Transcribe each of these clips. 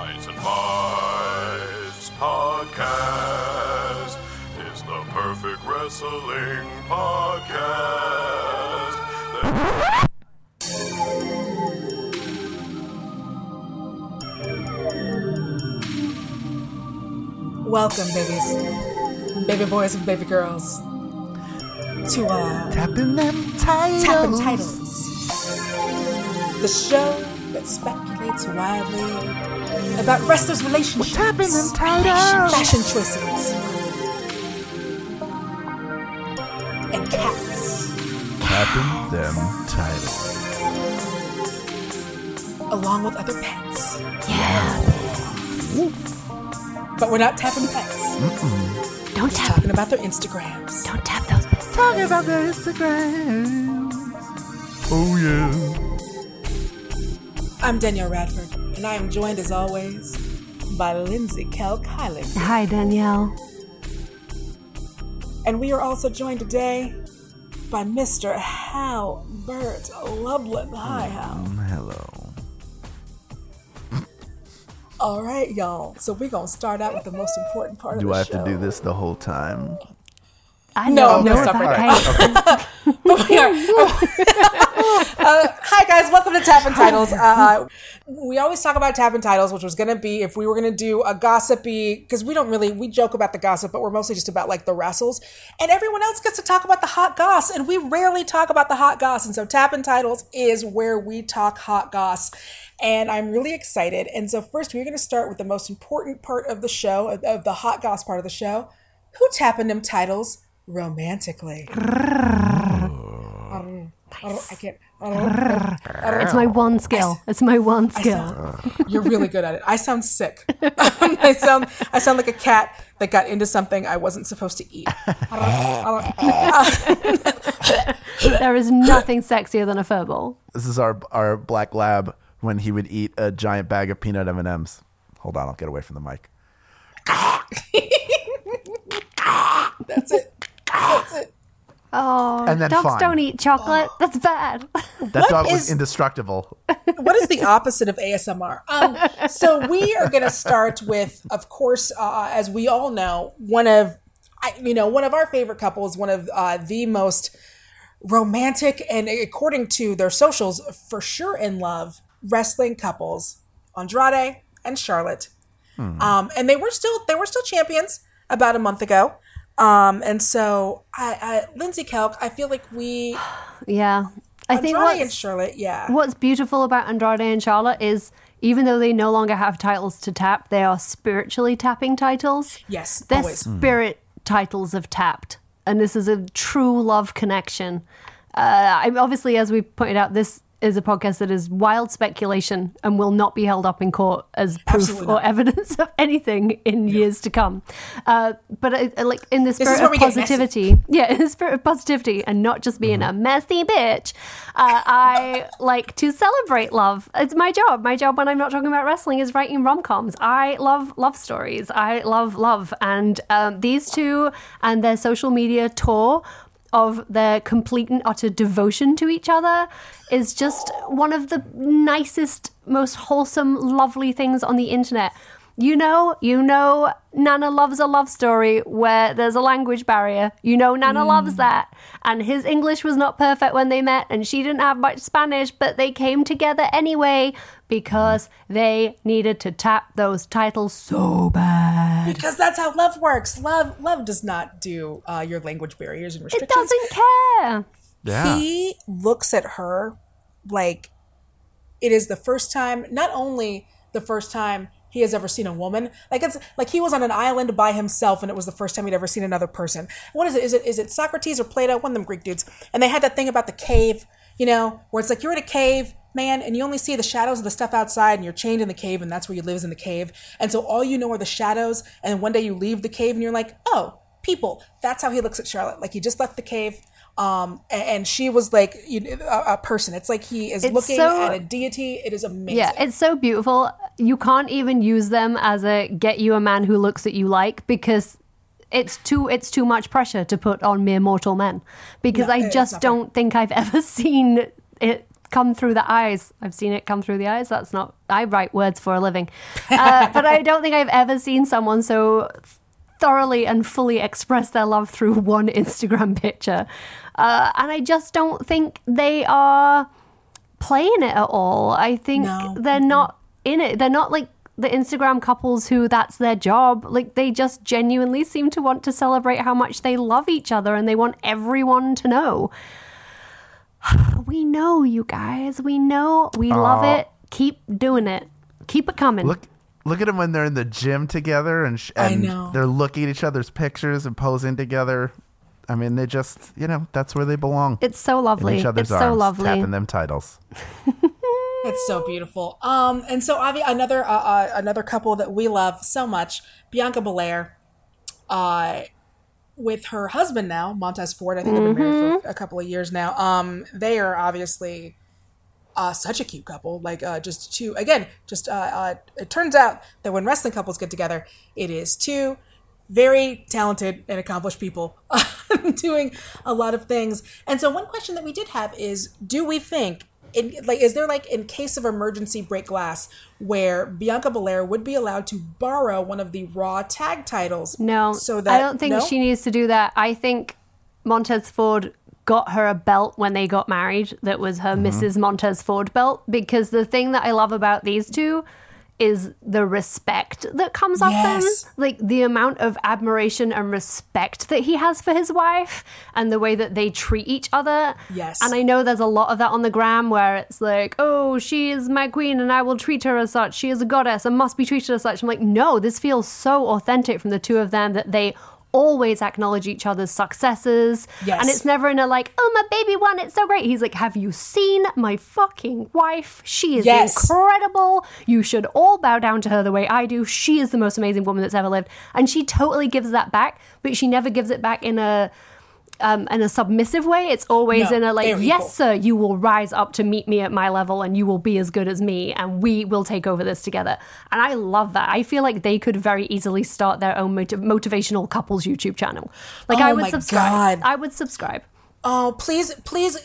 Tights and Fights podcast is the perfect wrestling podcast. Welcome, babies, baby boys and baby girls, to uh, Tapping them titles. Tapping Titles, the show that speculates wildly about wrestlers' relationships, Tapping them titles. fashion choices, and cats, Tapping them titles. along with other pets. Yeah. But we're not tapping pets. Don't tap. Talking about their Instagrams. Don't tap those bits. Talking about their Instagrams. Oh yeah. I'm Danielle Radford, and I am joined as always by Lindsey Kelk Highland. Hi, Danielle. And we are also joined today by Mr. Hal Burt Lublin. Hi, mm, Hal. Hello. All right, y'all. So we're going to start out with the most important part of Do the I have show. to do this the whole time? I No, don't no, know stop if right I can. We are- uh, hi, guys. Welcome to Tappin' Titles. Uh, we always talk about Tappin' Titles, which was going to be if we were going to do a gossipy, because we don't really, we joke about the gossip, but we're mostly just about like the wrestles. And everyone else gets to talk about the hot goss, and we rarely talk about the hot goss. And so Tappin' Titles is where we talk hot goss. And I'm really excited. And so, first, we're going to start with the most important part of the show, of, of the hot goss part of the show. Who tapping them titles romantically? I can't. It's my one skill. It's my one skill. You're really good at it. I sound sick. I sound I sound like a cat that got into something I wasn't supposed to eat. There is nothing sexier than a furball. This is our our black lab when he would eat a giant bag of peanut M and M's. Hold on, I'll get away from the mic. That's it. That's it. Oh, And then dogs fine. don't eat chocolate. That's bad. That dog was is- indestructible. What is the opposite of ASMR? Um, so we are going to start with, of course, uh, as we all know, one of I, you know one of our favorite couples, one of uh, the most romantic and according to their socials, for sure in love wrestling couples, Andrade and Charlotte. Um, and they were still they were still champions about a month ago. Um, and so I, I Lindsey Kelk, I feel like we yeah. I think Andrade and what's, Charlotte, yeah. what's beautiful about Andrade and Charlotte is even though they no longer have titles to tap, they are spiritually tapping titles. Yes, They're always. spirit titles have tapped, and this is a true love connection. Uh, I obviously, as we pointed out, this is a podcast that is wild speculation and will not be held up in court as proof or evidence of anything in years to come. Uh, but I, I like in the spirit of we get messy. positivity, yeah, in the spirit of positivity and not just being a messy bitch, uh, I like to celebrate love. It's my job. My job when I'm not talking about wrestling is writing rom coms. I love love stories. I love love. And um, these two and their social media tour of their complete and utter devotion to each other is just one of the nicest, most wholesome, lovely things on the internet. You know, you know, Nana loves a love story where there's a language barrier. You know, Nana loves that. And his English was not perfect when they met, and she didn't have much Spanish, but they came together anyway because they needed to tap those titles so bad. because that's how love works. Love love does not do uh, your language barriers and restrictions. It doesn't care. Yeah. He looks at her like it is the first time, not only the first time he has ever seen a woman. Like it's like he was on an island by himself and it was the first time he'd ever seen another person. What is it? Is it is it Socrates or Plato? One of them Greek dudes. And they had that thing about the cave, you know, where it's like you're in a cave, man, and you only see the shadows of the stuff outside and you're chained in the cave and that's where you live is in the cave. And so all you know are the shadows and one day you leave the cave and you're like, "Oh, people." That's how he looks at Charlotte. Like he just left the cave. Um, and she was like you know, a, person. It's like he is It's looking so- at a deity. It is amazing. Yeah, it's so beautiful. You can't even use them as a get you a man who looks at you like because it's too it's too much pressure to put on mere mortal men. Because No, I just not don't think I've ever seen it come through the eyes. I've seen it come through the eyes. That's not, I write words for a living. Uh, but I don't think I've ever seen someone so thoroughly and fully express their love through one Instagram picture. Uh, and I just don't think they are playing it at all. I think No. they're not in it. They're not like the Instagram couples who that's their job. Like they just genuinely seem to want to celebrate how much they love each other and they want everyone to know. We know, you guys. We know. We love it. Keep doing it. Keep it coming. Look, look at them when they're in the gym together and, sh- I and know. they're looking at each other's pictures and posing together. I mean, they just, you know, that's where they belong. it's so in lovely. each other's It's arms, so lovely. tapping them titles. It's so beautiful. Um, and so Avi, another uh, uh, another couple that we love so much, Bianca Belair, uh, with her husband now, Montez Ford. I think they've been married for a couple of years now. Um, they are obviously uh, such a cute couple. Like uh, just two again. Just uh, uh, it turns out that when wrestling couples get together, it is two very talented and accomplished people doing a lot of things. And so one question that we did have is, do we think? In, like, is there like in case of emergency break glass where Bianca Belair would be allowed to borrow one of the Raw tag titles? No, so that I don't think no? she needs to do that. I think Montez Ford got her a belt when they got married that was her mm-hmm. Mrs. Montez Ford belt because the thing that I love about these two is the respect that comes off Yes. them. Like the amount of admiration and respect that he has for his wife and the way that they treat each other. Yes. And I know there's a lot of that on the gram where it's like, oh, she is my queen and I will treat her as such. She is a goddess and must be treated as such. I'm like, no, this feels so authentic from the two of them that they always acknowledge each other's successes. Yes. And it's never in a like, oh, my baby won, it's so great. He's like, have you seen my fucking wife? She is Yes. incredible. You should all bow down to her the way I do. She is the most amazing woman that's ever lived. And she totally gives that back, but she never gives it back in a um, in a submissive way. It's always No, in a like, they're equal. yes, sir, you will rise up to meet me at my level and you will be as good as me and we will take over this together. And I love that. I feel like they could very easily start their own motiv- motivational couples YouTube channel. Like, Oh I would subscribe. God. I would subscribe. Oh, please, please,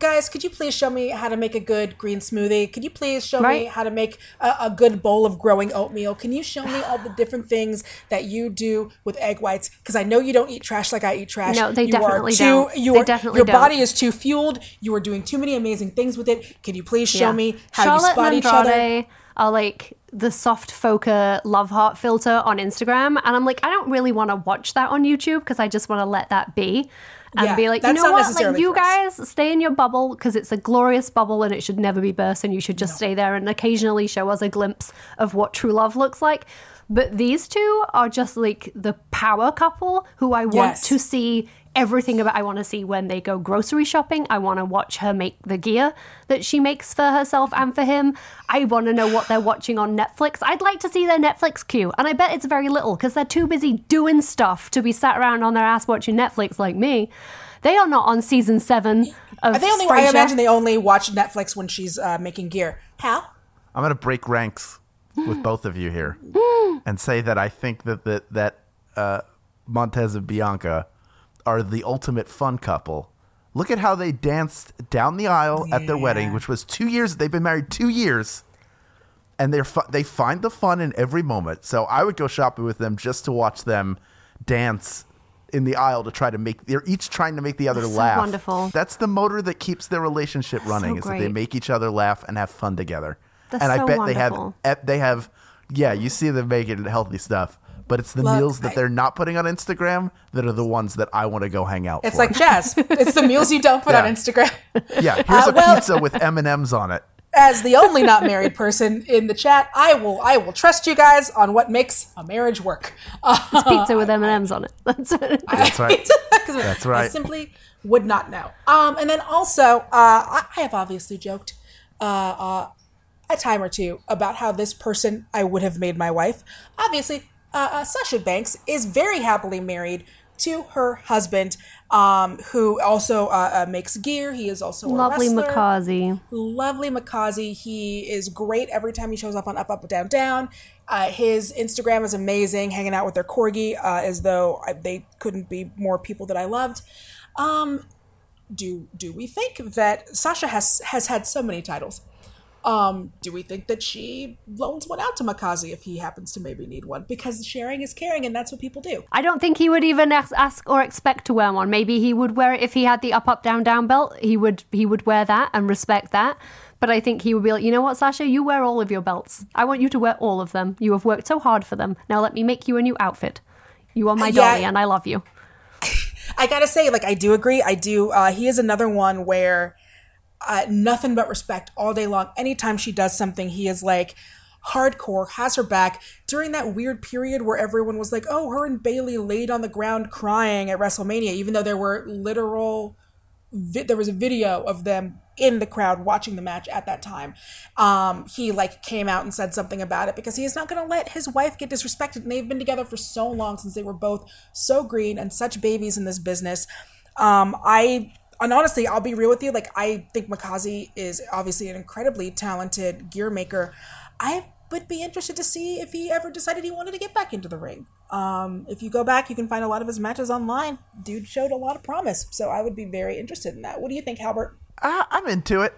guys, could you please show me how to make a good green smoothie? Could you please show me how to make a, a good bowl of growing oatmeal? Can you show me all the different things that you do with egg whites? Because I know you don't eat trash like I eat trash. No, they you definitely are too, don't. You They are, definitely your don't. body is too fueled. You are doing too many amazing things with it. Can you please show Yeah. me how Charlotte you spot each other? Are like the soft foca love heart filter on Instagram, and I'm like, I don't really want to watch that on YouTube because I just want to let that be and Yeah, be like, you know what, like you guys stay in your bubble because it's a glorious bubble and it should never be burst, and you should just stay there and occasionally show us a glimpse of what true love looks like. But these two are just like the power couple who I want Yes. to see everything about I want to see when they go grocery shopping. I want to watch her make the gear that she makes for herself and for him. I want to know what they're watching on Netflix. I'd like to see their Netflix queue. And I bet it's very little because they're too busy doing stuff to be sat around on their ass watching Netflix like me. They are not on season 7 of They only, I Frasier. imagine they only watch Netflix when she's uh, making gear. How? I'm going to break ranks with both of you here and say that I think that that, that uh, Montez and Bianca are the ultimate fun couple. Look at how they danced down the aisle at their wedding, which was two years. They've been married two years, and they're fu- they find the fun in every moment. So I would go shopping with them just to watch them dance in the aisle to try to make. They're each trying to make the other That's so laugh. wonderful. That's the motor that keeps their relationship running. is that they make each other laugh and have fun together. That's and I so bet they have they have yeah you see them making healthy stuff but it's the Look, meals that I- they're not putting on instagram that are the ones that i want to go hang out with. It's for like jazz. it's the meals you don't put on Instagram. yeah here's Uh, a well- pizza with m&ms on it as the only not married person in the chat, I will I will trust you guys on what makes a marriage work. Uh, It's pizza with M&Ms on it. That's it. that's right. That's I simply would not know. Um, and then also, uh, I, I have obviously joked uh, uh, a time or two about how this person I would have made my wife. Obviously, uh, uh, Sasha Banks is very happily married to her husband, um, who also uh, uh, makes gear. He is also Lovely Mikaze. lovely Mikaze. He is great every time he shows up on Up Up Down Down. Uh, his Instagram is amazing, hanging out with their corgi, uh, as though I, they couldn't be more people that I loved. Um, do do we think that Sasha has has had so many titles? Um, do we think that she loans one out to Mikaze if he happens to maybe need one? Because sharing is caring, and that's what people do. I don't think he would even ask, or expect to wear one. Maybe he would wear it if he had the up, up, down, down belt. He would he would wear that and respect that. But I think he would be like, you know what, Sasha, you wear all of your belts. I want you to wear all of them. You have worked so hard for them. Now let me make you a new outfit. You are my Yeah. dolly, and I love you. I gotta say, like, I do agree. I do. Uh, he is another one where uh, nothing but respect all day long. Anytime she does something, he is like hardcore, has her back. During that weird period where everyone was like, oh, her and Bailey laid on the ground crying at WrestleMania, even though there were literal, vi- there was a video of them in the crowd watching the match at that time. Um, he like came out and said something about it because he is not going to let his wife get disrespected. And they've been together for so long since they were both so green and such babies in this business. Um, I and honestly, I'll be real with you. Like, I think Mikaze is obviously an incredibly talented gear maker. I would be interested to see if he ever decided he wanted to get back into the ring. Um, if you go back, you can find a lot of his matches online. Dude showed a lot of promise, so I would be very interested in that. What do you think, Halbert? Uh, I'm into it.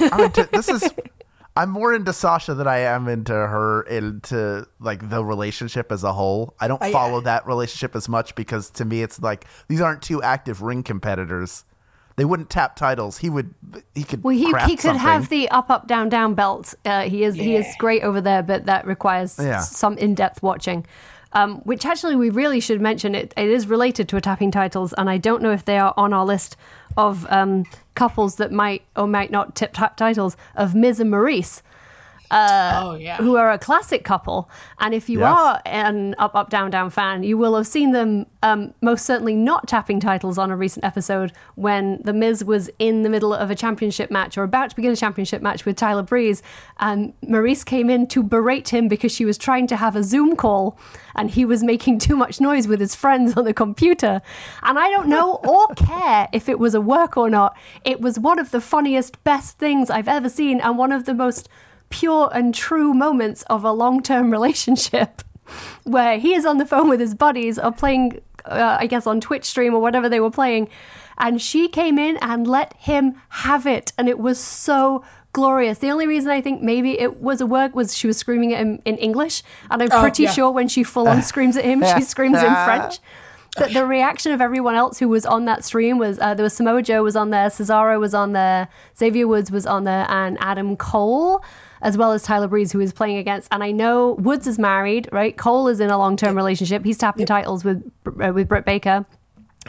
I'm into this is. I'm more into Sasha than I am into her into like the relationship as a whole. I don't I- follow that relationship as much because to me it's like these aren't two active ring competitors. They wouldn't tap titles. He would. He could. Well, he, he could have the up, up, down, down belt. Uh, he is he is great over there, but that requires Yeah. some in depth watching. Um, which actually we really should mention. It it is related to a tapping titles, and I don't know if they are on our list of um, couples that might or might not tip tap titles of Miz and Maryse. Oh yeah, who are a classic couple. And if you Yes. are an Up, Up, Down, Down fan, you will have seen them um, most certainly not tapping titles on a recent episode when The Miz was in the middle of a championship match or about to begin a championship match with Tyler Breeze. And Maryse came in to berate him because she was trying to have a Zoom call and he was making too much noise with his friends on the computer. And I don't know or care if it was a work or not. It was one of the funniest, best things I've ever seen and one of the most pure and true moments of a long term relationship where he is on the phone with his buddies or playing, uh, I guess, on Twitch stream or whatever they were playing. And she came in and let him have it. And it was so glorious. The only reason I think maybe it was a work was she was screaming at him in English. And I'm Oh, pretty yeah. sure when she full on screams at him, she screams in French. The, the reaction of everyone else who was on that stream was uh, there was Samoa Joe was on there, Cesaro was on there, Xavier Woods was on there, and Adam Cole, as well as Tyler Breeze, who is playing against. And I know Woods is married, right? Cole is in a long term relationship. He's tapping titles with uh, with Britt Baker.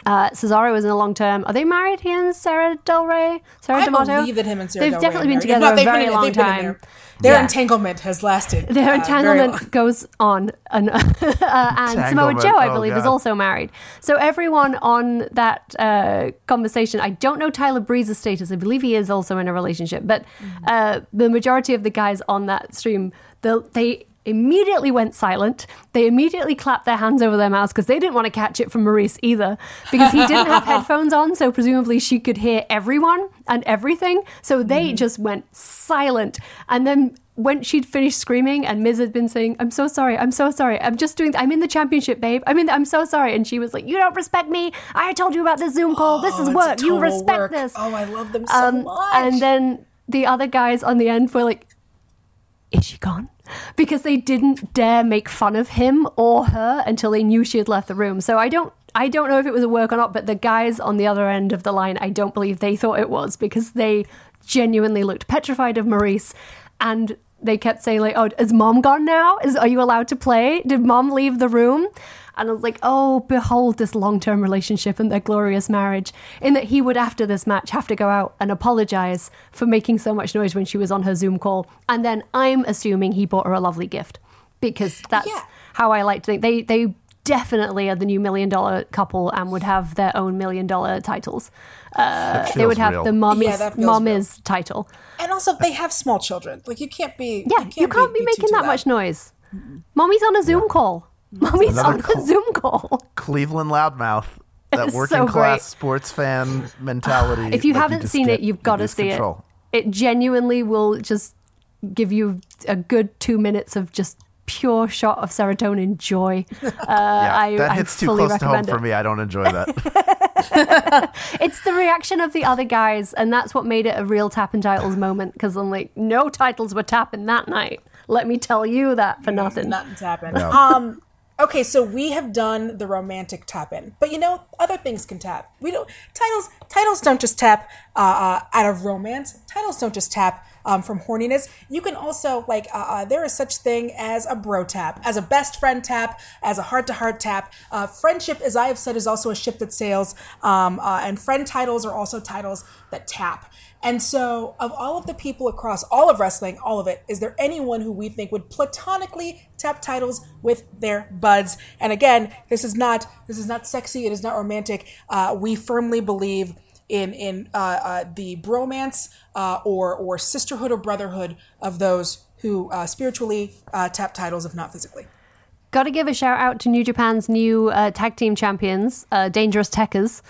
Uh, Cesaro is in a long term. Are they married? He and Sarah Del Rey, Sarah I D'Amato. believe that him and Sarah They've Del Rey definitely are been married. Together not, a they've very been- long in time. Their Yeah. entanglement has lasted. Their uh, very long. entanglement goes on, and, uh, and Samoa Joe, I oh believe, is also married. So everyone on that uh, conversation, I don't know Tyler Breeze's status. I believe he is also in a relationship, but uh, the majority of the guys on that stream, the, they immediately went silent. They immediately clapped their hands over their mouths because they didn't want to catch it from Maryse either, because he didn't have headphones on, so presumably she could hear everyone and everything. So they just went silent, and then when she'd finished screaming and Miz had been saying, I'm so sorry, I'm so sorry, I'm just doing, I'm in the championship, babe. I'm in, the, I'm so sorry. And she was like, You don't respect me. I told you about this Zoom call. this Oh, is it's work. You respect work. this. Oh, I love them so Um, much. and then the other guys on the end were like, Is she gone? Because they didn't dare make fun of him or her until they knew she had left the room. So I don't. I don't know if it was a work or not, but the guys on the other end of the line, I don't believe they thought it was because they genuinely looked petrified of Maryse and they kept saying like, "Oh, is mom gone now? Is are you allowed to play? Did mom leave the room?" And I was like, "Oh, behold this long-term relationship and their glorious marriage." In that he would, after this match, have to go out and apologize for making so much noise when she was on her Zoom call, and then I'm assuming he bought her a lovely gift because that's Yeah. how I like to think. They they definitely are the new million dollar couple and would have their own million dollar titles. Uh, they would have real. the mom Yeah, is that mom is title. And also, they have small children. Like you can't be. Yeah, you can't, be, too, making too that much noise. Mommy's on a Zoom call. Mommy's Another on call. a Zoom call. Cleveland loudmouth. That It's working so class great. sports fan mentality. If you like haven't just seen get- it, you've got to lose see control. it. It genuinely will just give you a good two minutes of just pure shot of serotonin joy. Uh, Yeah, I, that I hits too fully close to home recommend for me. I don't enjoy that. It's the reaction of the other guys, and that's what made it a real tap and titles moment. Because I'm like, no titles were tapping that night. Let me tell you that for nothing. Nothing's happened. Um, okay, so we have done the romantic tap in, but you know, other things can tap. We don't titles. Titles don't just tap uh, uh, out of romance. Titles don't just tap um, from horniness. You can also like uh, uh, there is such thing as a bro tap, as a best friend tap, as a heart to heart tap. Uh, friendship, as I have said, is also a ship that sails, um, uh, and friend titles are also titles that tap. And so, of all of the people across all of wrestling, all of it, is there anyone who we think would platonically tap titles with their buds? And again, this is not this is not sexy. It is not romantic. Uh, we firmly believe in in uh, uh, the bromance uh, or or sisterhood or brotherhood of those who uh, spiritually uh, tap titles, if not physically. Got to give a shout out to New Japan's new tag team champions, Dangerous Tekkers,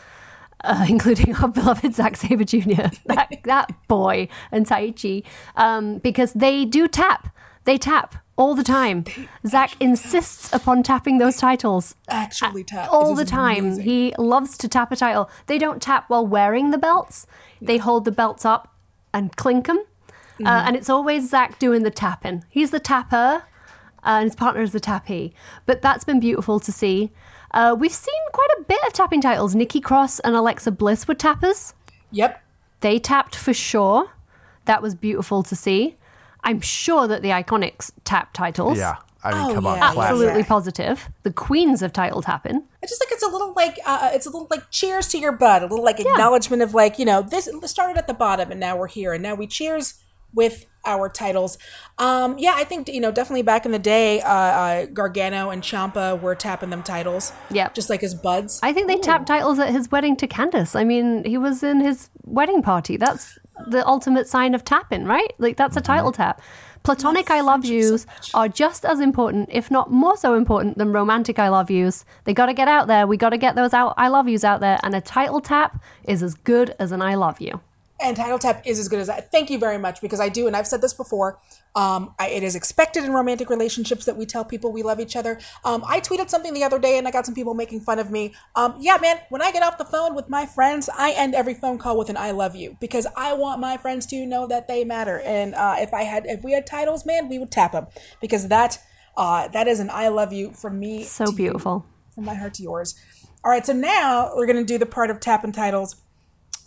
uh, including our beloved Zack Sabre Jr., that, that boy, and Taichi, um, because they do tap. They tap all the time. Zack insists upon tapping those titles Actually, tap all the time. amazing. He loves to tap a title. They don't tap while wearing the belts. They hold the belts up and clink them. Mm-hmm. Uh, and it's always Zack doing the tapping. He's the tapper, uh, and his partner is the tappy. But that's been beautiful to see. Uh, we've seen quite a bit of tapping titles. Nikki Cross and Alexa Bliss were tappers. Yep. They tapped for sure. That was beautiful to see. I'm sure that the Iconics tap titles. yeah. I mean, Oh, come on. yeah, classic. Absolutely Yeah. positive. The queens of title tapping. I just think it's a little like uh, it's a little like cheers to your bud, a little like acknowledgement of like you know this started at the bottom and now we're here and now we cheers with our titles. Um, yeah, I think you know definitely back in the day, uh, uh, Gargano and Ciampa were tapping them titles. Yep. just like his buds. I think they tapped titles at his wedding to Candice. I mean, he was in his wedding party. That's the ultimate sign of tapping, right? Like that's a title tap. Platonic I love yous are just as important, if not more so important, than romantic I love yous. They got to get out there. We got to get those out I love yous out there. And a title tap is as good as an I love you. And title tap is as good as that. Thank you very much because I do, and I've said this before. Um, I, it is expected in romantic relationships that we tell people we love each other. Um, I tweeted something the other day, and I got some people making fun of me. Um, yeah, man, when I get off the phone with my friends, I end every phone call with an "I love you" because I want my friends to know that they matter. And uh, if I had, if we had titles, man, we would tap them because that, uh, that is an "I love you" from me. So to you, beautiful. from my heart to yours. All right, so now we're gonna do the part of tapping titles.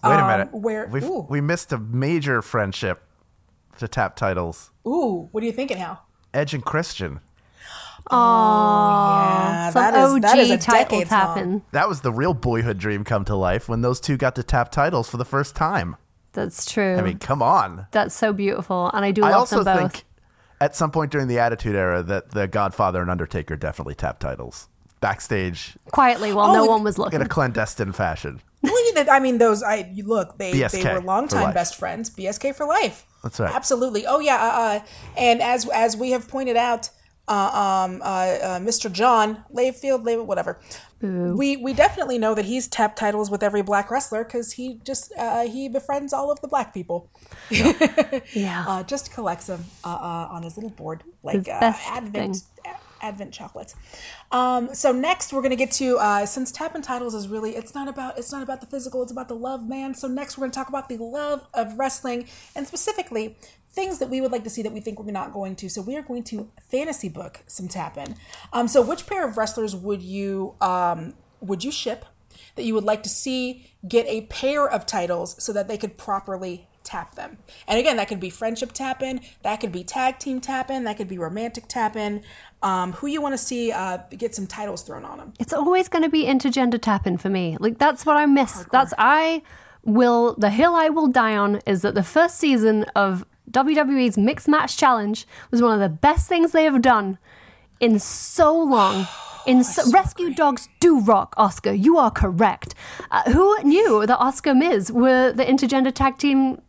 Wait a um, minute. where- We've, we missed a major friendship to tap titles. Ooh, what are you thinking, now? Edge and Christian. Oh, Yeah, Some that is- OG that is a title decades long. tapping. That was the real boyhood dream come to life when those two got to tap titles for the first time. That's true. I mean, come on. That's so beautiful. And I do I love also them both. think at some point during the Attitude Era that the Godfather and Undertaker definitely tapped titles backstage Quietly while Oh, no one was looking in a clandestine fashion. Well, you did- I mean, those. I look. They they were for longtime best friends. BSK for life. That's right. Absolutely. Oh yeah. Uh, uh, and as as we have pointed out, uh, um, uh, uh, Mr. John Layfield, Lay, whatever. We we definitely know that he's tapped titles with every black wrestler because he just uh, he befriends all of the black people. Yeah. uh, just collects them uh, uh, on his little board, like uh, Advent thing. Advent chocolates. Um, so next we're gonna get to uh, since tap and titles is really it's not about it's not about the physical, it's about the love, man. So next we're gonna talk about the love of wrestling and specifically things that we would like to see that we think we're not going to. So we are going to fantasy book some tap in. Um, so which pair of wrestlers would you um, would you ship? that you would like to see get a pair of titles so that they could properly tap them. And again, that could be friendship tapping, that could be tag team tapping, that could be romantic tapping. Um, who you want to see uh, get some titles thrown on them? It's always going to be intergender tapping for me. Like that's what I miss. That's I will the hill I will die on is that the first season of WWE's Mixed Match Challenge was one of the best things they have done in so long. In so, Rescue Dogs do rock, Oscar. You are correct. Uh, who knew that Asuka Miz were the intergender tag team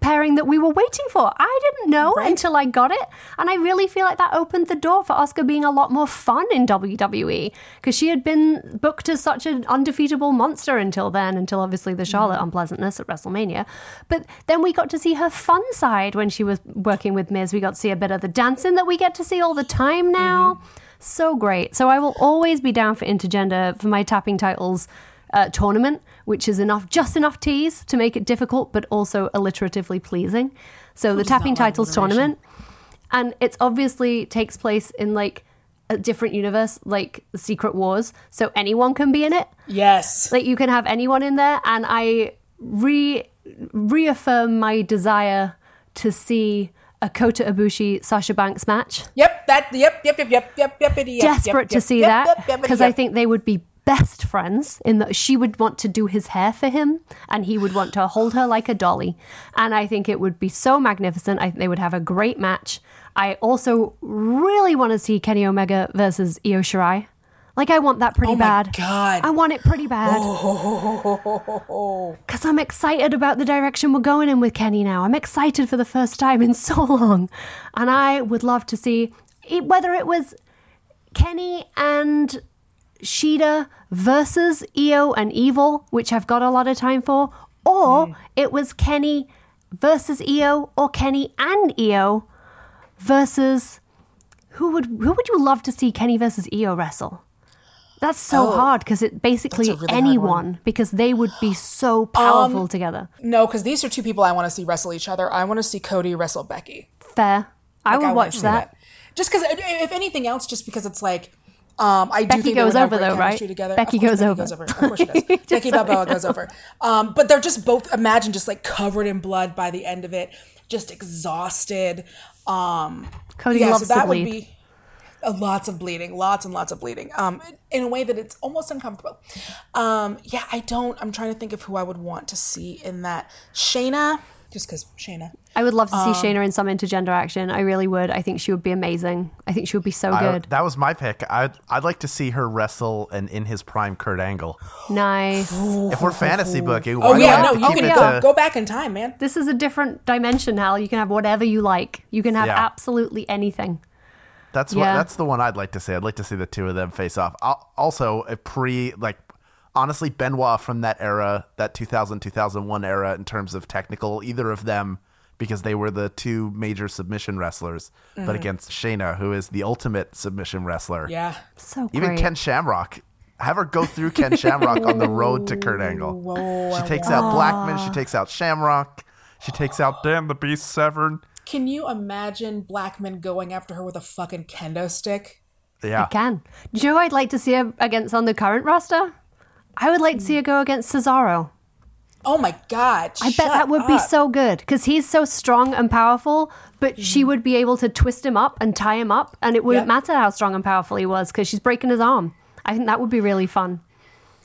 pairing that we were waiting for. I didn't know Right. until I got it. And I really feel like that opened the door for Asuka being a lot more fun in WWE because she had been booked as such an undefeatable monster until then, until obviously the Charlotte unpleasantness at WrestleMania. But then we got to see her fun side when she was working with Miz. We got to see a bit of the dancing that we get to see all the time now. Mm-hmm. So great. So I will always be down for intergender for my tapping titles uh, tournament, which is enough, just enough tease to make it difficult, but also alliteratively pleasing. So the tapping titles tournament, and it's obviously takes place in like a different universe, like the Secret Wars. So anyone can be in it. Yes. Like you can have anyone in there, and I re reaffirm my desire to see a Kota Ibushi Sasha Banks match Yep. That. Yep. Yep. Yep. Yep. Yep. Yep. yep, desperate yep, to see yep, that yep, yep, because yep. I think they would be best friends in that she would want to do his hair for him and he would want to hold her like a dolly and I think it would be so magnificent I think they would have a great match I also really want to see Kenny Omega versus Io Shirai like I want that pretty Oh bad God. I want it pretty bad because I'm excited about the direction we're going in with Kenny now. I'm excited for the first time in so long. And I would love to see whether it was Kenny and Sheeta versus Io and Evil, which I've got a lot of time for, or hmm. it was Kenny versus Io or Kenny and Io versus who would who would you love to see Kenny versus Io wrestle? That's so oh, hard because it basically really anyone because they would be so um, powerful together. No, because these are two people I want to see wrestle each other. I want to see Cody wrestle Becky. Fair. I Like, would wanna watch see that. Just because, if anything else, just because it's like, um, I do Becky think they goes would have over, though, right? Together. Becky goes Becky over. goes over. Of course she does. Becky Balboa goes over. Um, but they're just both imagine just like covered in blood by the end of it, just exhausted. Um, Cody yeah, loves so that would bleed. be uh, lots of bleeding, lots and lots of bleeding. Um, in a way that it's almost uncomfortable. Um, yeah, I don't. I'm trying to think of who I would want to see in that. Shayna, just because Shayna. I would love to Um, see Shayna in some intergender action. I really would. I think she would be amazing. I think she would be so I- good. that was my pick. I'd I'd like to see her wrestle and in his prime Kurt Angle. nice. If we're fantasy booking, Oh why yeah, do I no, have to you can go, to- go back in time, man. This is a different dimension, Hal. You can have whatever you like. You can have Yeah. absolutely anything. That's Yeah. what that's the one I'd like to see. I'd like to see the two of them face off. Al- Also, a pre like honestly Benoit from that era, that 2000 2001 era in terms of technical, either of them because they were the two major submission wrestlers, but mm-hmm. against Shayna, who is the ultimate submission wrestler. Yeah. So Even great. Ken Shamrock. Have her go through Ken Shamrock on the road to Kurt Angle. she takes out Blackman. She takes out Shamrock. She takes out Dan the Beast Severn. Can you imagine Blackman going after her with a fucking kendo stick? Yeah. I can. Do you know who I'd like to see her against on the current roster? I would like to hmm. see her go against Cesaro. Oh my god! I bet that would be so good because he's so strong and powerful, but hmm. she would be able to twist him up and tie him up, and it wouldn't Yep. matter how strong and powerful he was because she's breaking his arm. I think that would be really fun.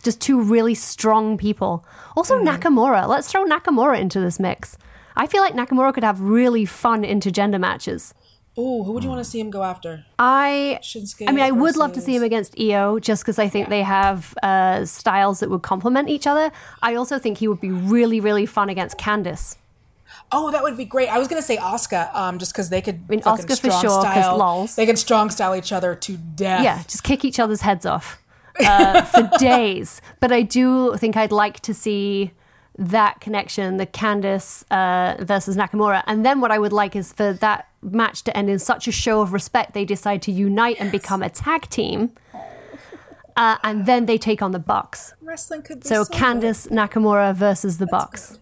Just two really strong people. Also, hmm. Nakamura. Let's throw Nakamura into this mix. I feel like Nakamura could have really fun intergender matches. Ooh, who would you want to see him go after? I Shinsuke I mean, I would love to see him against Io just because I think they have uh, styles that would complement each other. I also think he would be really, really fun against Candice. Oh, that would be great. I was gonna say Asuka, um, just because they could. mean, fucking Asuka for strong sure, 'cause style- lols. They could strong style each other to death. Yeah, just kick each other's heads off uh, for days. But I do think I'd like to see that connection, the Candice uh, versus Nakamura. And then what I would like is for that match to end in such a show of respect, they decide to unite and become a tag team. Uh, and then they take on the Bucks. wrestling could be So so, Candice Nakamura versus the Bucks.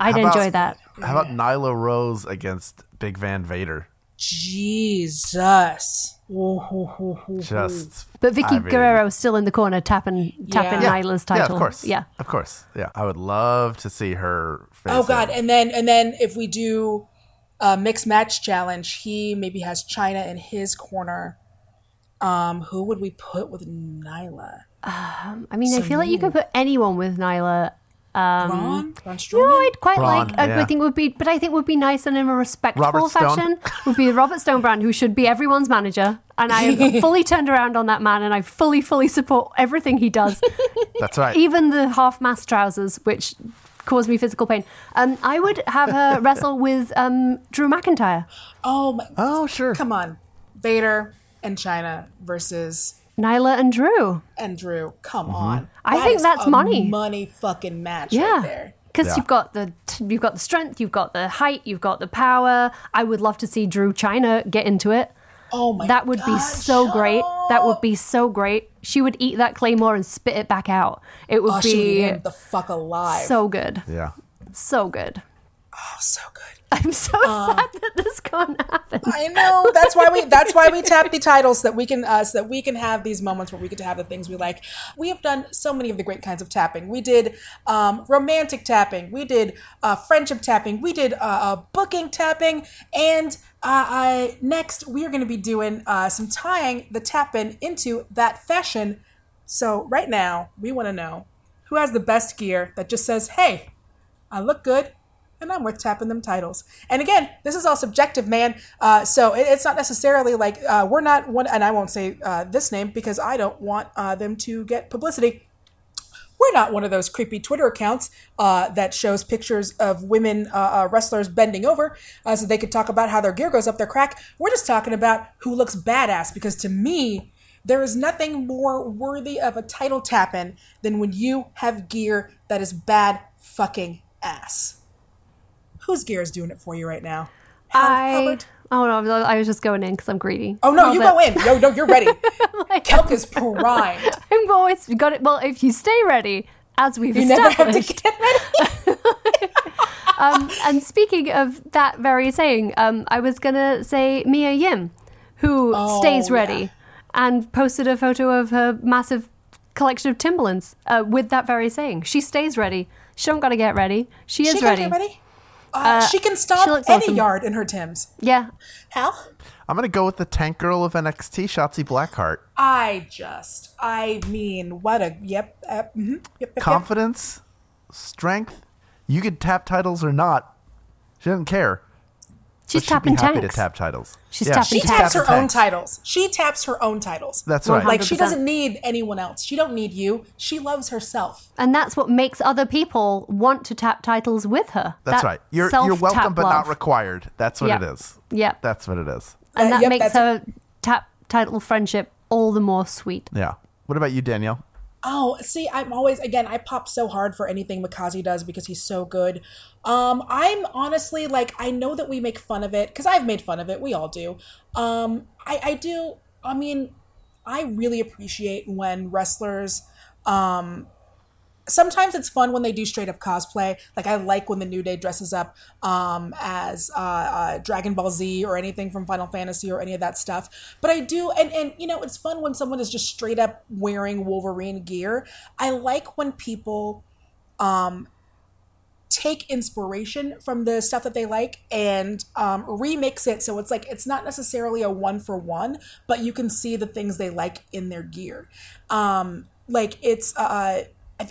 I'd How about- enjoy that. How about Nyla Rose against Big Van Vader? Jesus. Just But Vickie I mean- Guerrero's still in the corner tapping tapping Yeah. Nyla's Yeah, of course. Yeah. of course. Yeah, I would love to see her. Face Oh god, him. and then and then if we do a mixed match challenge, he maybe has Chyna in his corner. Um, who would we put with Nyla? I mean, I feel like you could put anyone with Nyla. Braun? Braun No, Strowman? I'd quite Braun, like. I- I yeah. think would be, but I think would be nice and in a respectful fashion. Would be Robert Stone Brand, who should be everyone's manager. And I have fully turned around on that man, and I fully, fully support everything he does, That's right. even the half-mast trousers, which cause me physical pain. Um, I would have her wrestle with um, Drew McIntyre, Oh my! Oh, sure. Come on, Vader and Chyna versus Nyla and Drew. and Drew. Come on. I That think is that's a money. Money fucking match Yeah. right there. Because Yeah. you've got the you've got the strength, you've got the height, you've got the power. I would love to see Drew Chyna get into it. Oh my! That would be God, so great. That would be so great. She would eat that claymore and spit it back out. It would Oh, she would be him the fuck alive. so good, Yeah. so good. oh, so good. I'm so Uh. sad that this can't happen. I know. That's why we. That's why we tap the titles so that we can. Uh, so that we can have these moments where we get to have the things we like. We have done so many of the great kinds of tapping. We did um, romantic tapping. We did uh, friendship tapping. We did uh, uh, booking tapping. And I, next we are going to be doing uh, some tying the tapping into that fashion. So right now we want to know who has the best gear that just says, "Hey, I look good." and I'm worth tapping them titles. And again, this is all subjective, man. Uh, so it, it's not necessarily like uh, we're not one, and I won't say uh, this name because I don't want uh, them to get publicity. We're not one of those creepy Twitter accounts uh, that shows pictures of women uh, uh, wrestlers bending over uh, so they could talk about how their gear goes up their crack. We're just talking about who looks badass because to me, there is nothing more worthy of a title tap in than when you have gear that is bad fucking ass. Whose gear is doing it for you right now? I Halbert? oh no, I was just going in because I'm greedy. Oh no, you go in. No, no, you're ready. Kelk is primed. I'm always got it. Well, if you stay ready, as we've You never have to get ready. um, and speaking of that very saying, um, I was gonna say Mia Yim, who stays yeah. ready, and posted a photo of her massive collection of Timberlands uh, with that very saying. She stays ready. She don't gotta get ready. She is She ready. You ready. Uh, she can she any awesome. yard in her Tims. Yeah, Hal? I'm going to go with the tank girl of NXT, Shotzi Blackheart. I just, I mean, what a, yep, uh, mhm, yep, yep, yep. Confidence, strength. You could tap titles or not. She doesn't care. She's but she'd tapping be happy tanks. to tap titles. She's Yeah, tapping She she's taps her tapping own tanks. titles. She taps her own titles. That's right. Like she 100%. doesn't need anyone else. She don't need you. She loves herself. And that's what makes other people want to tap titles with her. That's That right. You're you're self-tap welcome, but not required. That's what Yep. it is. Yep. That's what it is. and Uh, that yep, makes that's- her tap title friendship all the more sweet. Yeah. What about you, Danielle? Oh, see, I'm always again. I pop so hard for anything Mikaze does because he's so good. Um, I'm honestly like I know that we make fun of it because I've made fun of it. We all do. Um, I, I do. I mean, I really appreciate when wrestlers. Um, sometimes it's fun when they do straight up cosplay. Like I like when the New Day dresses up um, as uh, uh, Dragon Ball Z or anything from Final Fantasy or any of that stuff. But I do, and and you know, it's fun when someone is just straight up wearing Wolverine gear. I like when people um, take inspiration from the stuff that they like and um, remix it so it's like it's not necessarily a one for one but you can see the things they like in their gear um, like it's uh,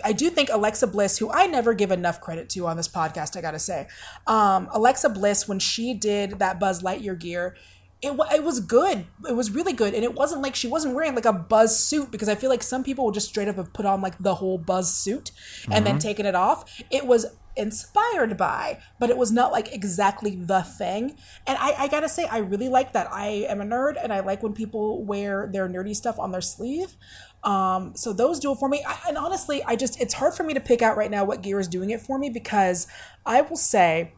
I, do think alexa bliss who i never give enough credit to on this podcast i gotta say um, alexa bliss when she did that buzz lightyear gear it, it was good. It was really good. And it wasn't like she wasn't wearing like a buzz suit because I feel like some people would just straight up have put on like the whole buzz suit and then taken it off. It was inspired by, but it was not like exactly the thing. And I, I gotta say, I really like that. I am a nerd and I like when people wear their nerdy stuff on their sleeve. Um, so those do it for me. I, and honestly, I just, it's hard for me to pick out right now what gear is doing it for me because I will say,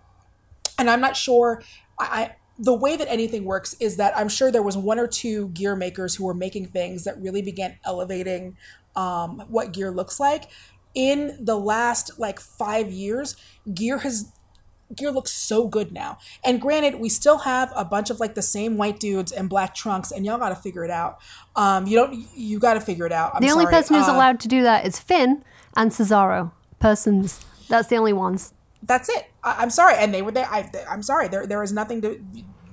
and I'm not sure. I, I the way that anything works is that I'm sure there was one or two gear makers who were making things that really began elevating um, what gear looks like. In the last like five years, gear has gear looks so good now. And granted, we still have a bunch of like the same white dudes and black trunks, and y'all got to figure it out. Um, you don't. You got to figure it out. I'm The only sorry. person who's Uh, allowed to do that is Finn and Cesaro. Persons. That's the only ones. that's it. I, I'm sorry, and they were there. I, I'm sorry. There, there is nothing to.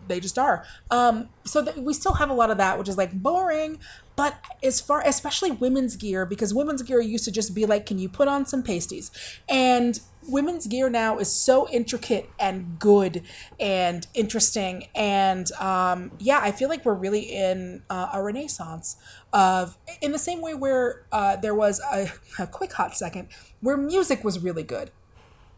They just are. Um, so th- we still have a lot of that, which is like boring. But as far, especially women's gear, because women's gear used to just be like, "Can you put on some pasties?" And women's gear now is so intricate and good and interesting. And um, yeah, I feel like we're really in uh, a renaissance of, in the same way where uh, there was a, a quick hot second where music was really good.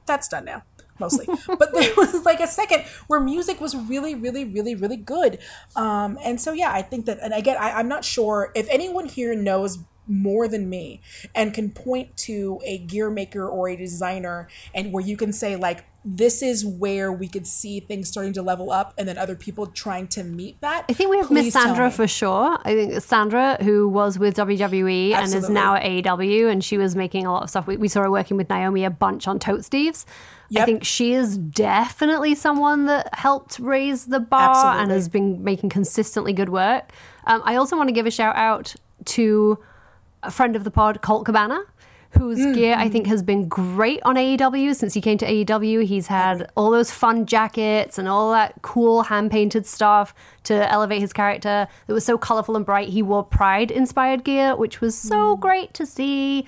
That's done now mostly. But there was like a second where music was really really really really good. Um, and so yeah i think that and again I, i'm not sure if anyone here knows more than me and can point to a gear maker or a designer and where you can say like this is where we could see things starting to level up and then other people trying to meet that I think we have Miss Sandra for sure. I think Sandra, who was with WWE and is now at AEW, and she was making a lot of stuff. We, we saw her working with Naomi a bunch on Tote Steves. I think she is definitely someone that helped raise the bar and has been making consistently good work. Um, I also want to give a shout out to a friend of the pod, Colt Cabana, whose Mm, gear I think has been great on AEW since he came to AEW. He's had all those fun jackets and all that cool hand painted stuff to elevate his character that was so colorful and bright. He wore Pride inspired gear, which was so Mm. great to see.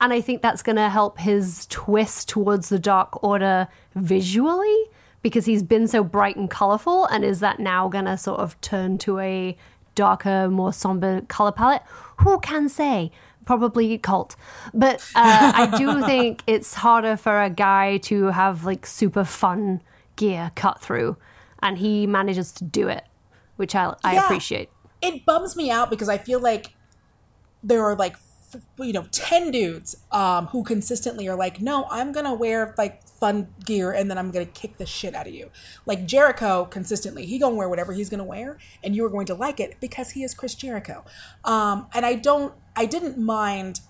And I think that's going to help his twist towards the Dark Order visually because he's been so bright and colorful. And is that now going to sort of turn to a darker, more somber color palette? Who can say? Probably cult. But uh, I do think it's harder for a guy to have like super fun gear cut through. And he manages to do it, which I, I Yeah. appreciate. it bums me out because I feel like there are like you know 10 dudes um, who consistently are like no i'm gonna wear like fun gear and then i'm gonna kick the shit out of you. Like jericho consistently he gonna wear whatever he's gonna wear and you are going to like it because he is chris jericho. Um, and i don't i didn't mind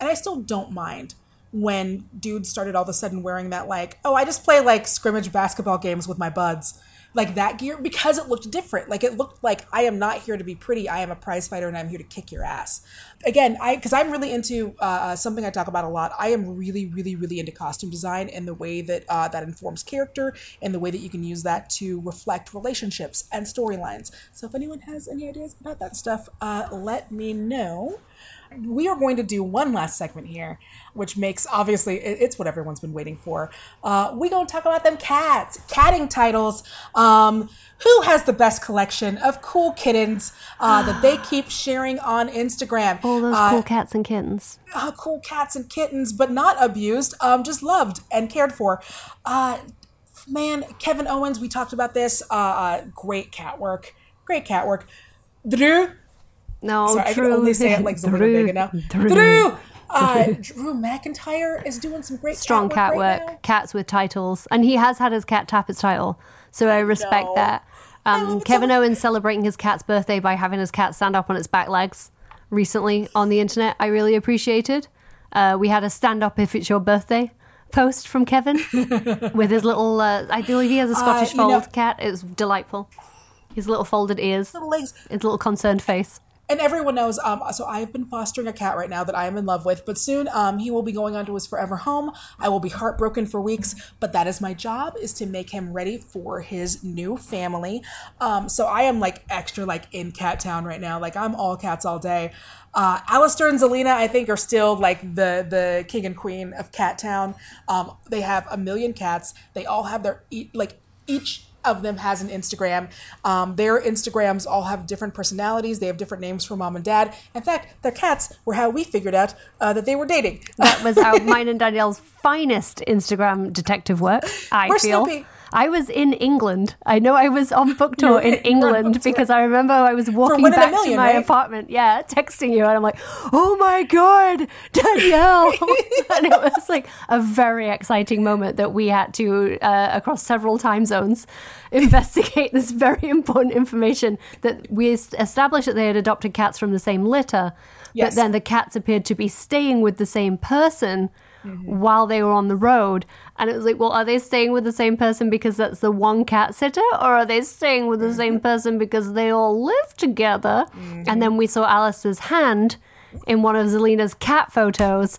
and i still don't mind when dudes started all of a sudden wearing that like oh i just play like scrimmage basketball games with my buds like that gear because it looked different. Like it looked like i am not here to be pretty. I am a prize fighter and i'm here to kick your ass. Again i because i'm really into uh, something i talk about a lot. I am really really really into costume design and the way that uh, that informs character and the way that you can use that to reflect relationships and storylines. So if anyone has any ideas about that stuff uh, let me know we are going to do one last segment here, which makes obviously it's what everyone's been waiting for. Uh, we gonna talk about them cats, catting titles. Um, who has the best collection of cool kittens uh, that they keep sharing on Instagram? All those Uh, cool cats and kittens. uh, cool cats and kittens, but not abused, um, just loved and cared for. Uh, man, Kevin Owens, we talked about this. Uh, uh, great cat work. Great cat work. Drew, No, Sorry, I can Drew. only say it like Zelina Drew. Vega now. Drew. Drew, Uh, Drew McIntyre is doing some great strong cat cat work. right cats with titles, and he has had his cat tap his title, so I respect know. that. Um, Kevin so- Owens celebrating his cat's birthday by having his cat stand up on its back legs recently on the internet. I really appreciated. Uh, we had a stand up if it's your birthday post from Kevin with his little. Uh, I believe he has a Scottish you know- fold cat. It was delightful. His little folded ears, Little legs. his little concerned face. And everyone knows. Um, so I have been fostering a cat right now that I am in love with. But soon, um, he will be going on to his forever home. I will be heartbroken for weeks. But that is my job: is to make him ready for his new family. Um, so I am like extra like in Cat Town right now. Like I'm all cats all day. Uh, Aleister and Zelina, I think, are still like the the king and queen of Cat Town. Um, they have a million cats. They all have their like each of them has an Instagram. Um, their Instagrams all have different personalities. They have different names for mom and dad. In fact, their cats were how we figured out uh, that they were dating. That was our, mine and Danielle's finest Instagram detective work. I Where's feel. Snoopy? I was in England. I know I was on book tour in in- you were on England because I remember I was walking back to my right? apartment. Yeah, texting you, and I'm like, "Oh my god, Danielle!" and it was like a very exciting moment that we had to, uh, across several time zones, investigate this very important information that we established that they had adopted cats from the same litter, Yes. but then the cats appeared to be staying with the same person Mm-hmm. while they were on the road. And it was like, well, are they staying with the same person because that's the one cat sitter? Or are they staying with the same Mm-hmm. person because they all live together? And then we saw Alice's hand in one of Zelina's cat photos.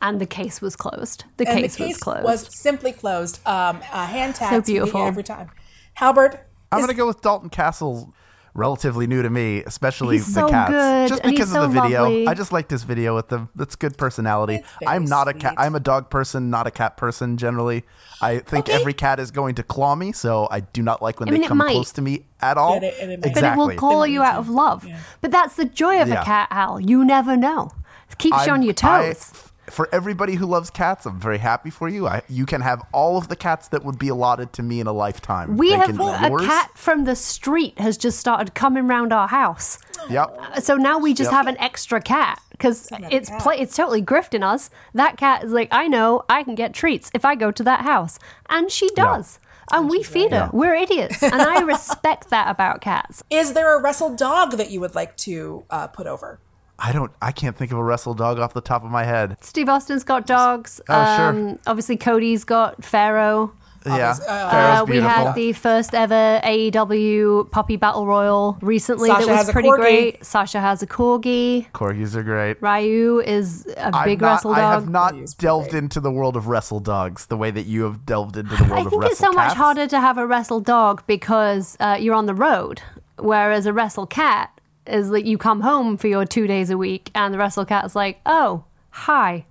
And the case was closed. The case, the case was closed. was simply closed. Um, uh, hand tats meeting beautiful. every time. Halbert, I'm is- gonna go with Dalton Castle. Relatively new to me, especially He's the so cats. good, Just and he's because of the video. lovely. I just liked this video with the that's good personality. It's I'm not a cat. I'm a dog person, not a cat person generally. I think Okay. every cat is going to claw me, so I do not like when I mean, they it come might. close to me at all. Get it, it might. but it will call you out of love. But that's the joy of Yeah. a cat, Al. You never know. It keeps you I'm- on your toes. f- for everybody who loves cats, I'm very happy for you. I, you can have all of the cats that would be allotted to me in a lifetime. We They have can a cat from the street has just started coming round our house. Yep. So now we just Yep. have an extra cat because it's cat. play, it's totally grifting us. That cat is like, I know I can get treats if I go to that house, and she does. And we feed her. Yeah. We're idiots, and I respect that about cats. Is there a wrestled dog that you would like to uh, put over? I don't. I can't think of a wrestle dog off the top of my head. Steve Austin's got dogs. Oh, sure. um, Obviously, Cody's got Pharaoh. Yeah, uh, Pharaoh's Uh, we had the first ever AEW puppy battle royal recently Sasha that has was a pretty corgi. great. Sasha has a corgi. Corgis are great. Ryu is a I'm big not- wrestle dog. I have not He delved great. into the world of wrestle dogs the way that you have delved into the world I of think wrestle it's so much harder to have a wrestle dog because uh, you're on the road, whereas a wrestle cat is that you come home for your two days a week, and the wrestle cat's like, oh, hi.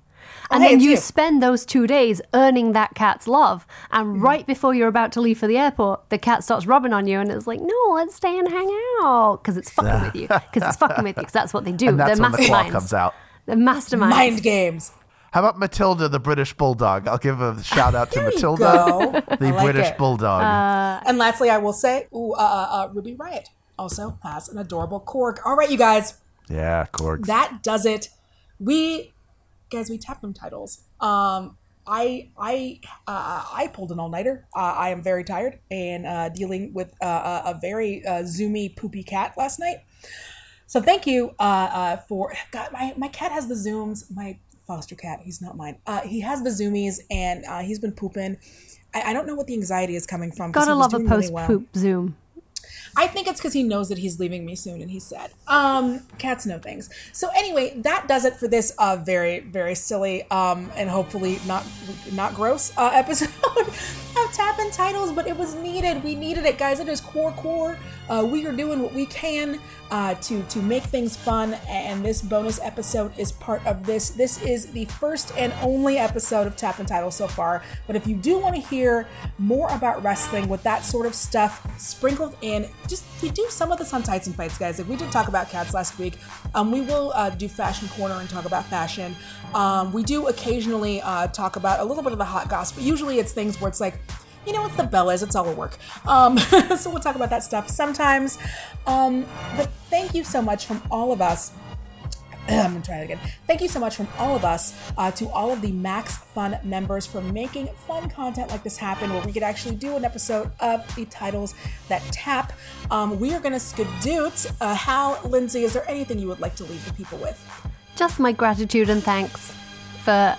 And hey, then you, you. spend those two days earning that cat's love. And Mm-hmm. right before you're about to leave for the airport, the cat starts rubbing on you, and it's like, no, let's stay and hang out because it's fucking with you. Because it's fucking with you. Because that's what they do. And that's They're when the claw comes out. They're masterminds. Mind games. How about Matilda, the British bulldog? I'll give a shout out to Matilda, the like British it. bulldog. And lastly, I will say, ooh, uh, uh, uh, Ruby Riott also has an adorable cork. All right, you guys, yeah, Corgs. that does it. We, guys, we tapped them titles. Um, I I uh, I pulled an all nighter. Uh, I am very tired and uh, dealing with uh, a a very uh, zoomy poopy cat last night. So thank you uh, uh, for God. My my cat has the zooms. My foster cat. He's not mine. Uh, he has the zoomies and uh, he's been pooping. I, I don't know what the anxiety is coming from. Gotta love a doing really post well. poop zoom. I think it's because he knows that he's leaving me soon, and he's sad. Um, cats know things. So anyway, that does it for this uh, very, very silly um, and hopefully not not gross uh, episode of Tapping Titles. But it was needed. We needed it, guys. It is core core. Uh, we are doing what we can uh, to to make things fun, and this bonus episode is part of this. This is the first and only episode of Tappin' Title so far. But if you do want to hear more about wrestling with that sort of stuff sprinkled in, just we do some of this on Tights and Fights, guys. Like we did talk about cats last week. Um, we will uh, do Fashion Corner and talk about fashion. Um, we do occasionally uh, talk about a little bit of the hot gossip. But usually it's things where it's like you know, it's the Bellas. It's all a work. Um, so we'll talk about that stuff sometimes. Um, but thank you so much from all of us. I'm gonna try it again. Thank you so much from all of us uh, to all of the Max Fun members for making fun content like this happen, where we could actually do an episode of the titles that tap. Um, we are gonna skadoot. Uh, Hal, Lindsey, is there anything you would like to leave the people with? just my gratitude and thanks for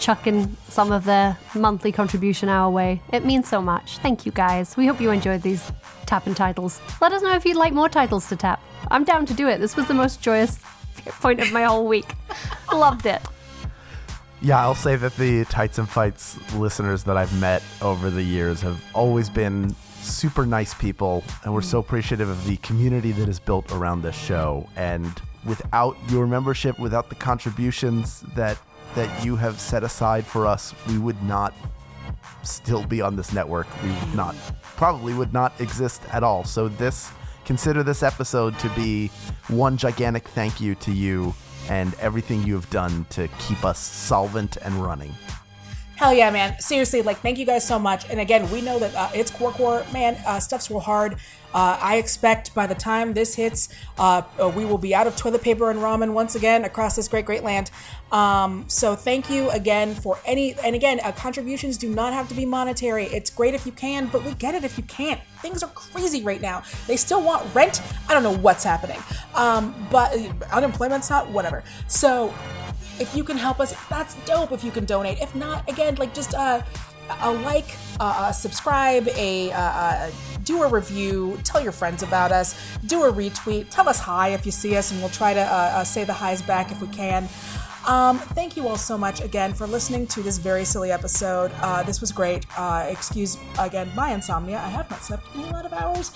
chucking some of their monthly contribution our way. It means so much. Thank you guys. We hope you enjoyed these tapping titles. Let us know if you'd like more titles to tap. I'm down to do it. This was the most joyous point of my whole week. Loved it. Yeah, I'll say that the Tights and Fights listeners that I've met over the years have always been super nice people, and we're so mm. appreciative of the community that is built around this show. And without your membership, without the contributions that that you have set aside for us, we would not still be on this network. We would not probably would not exist at all. So this consider this episode to be one gigantic thank you to you and everything you have done to keep us solvent and running. Hell yeah, man. Seriously, like, thank you guys so much. And again, we know that uh, it's core core, man. Uh, stuff's real hard. Uh, I expect by the time this hits, uh, uh, we will be out of toilet paper and ramen once again across this great, great land. Um, so thank you again for any, and again, uh, contributions do not have to be monetary. It's great if you can, but we get it if you can't. Things are crazy right now. They still want rent. I don't know what's happening. Um, but uh, unemployment's not, whatever. So if you can help us, that's dope. If you can donate, if not, again, like just a like, uh, a subscribe, a uh, uh, do a review, tell your friends about us, do a retweet, tell us hi if you see us, and we'll try to uh, say the highs back if we can. Um, thank you all so much again for listening to this very silly episode. Uh, this was great. Uh, excuse again my insomnia. I have not slept in a lot of hours,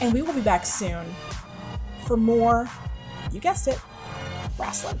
and we will be back soon for more. You guessed it, wrestling.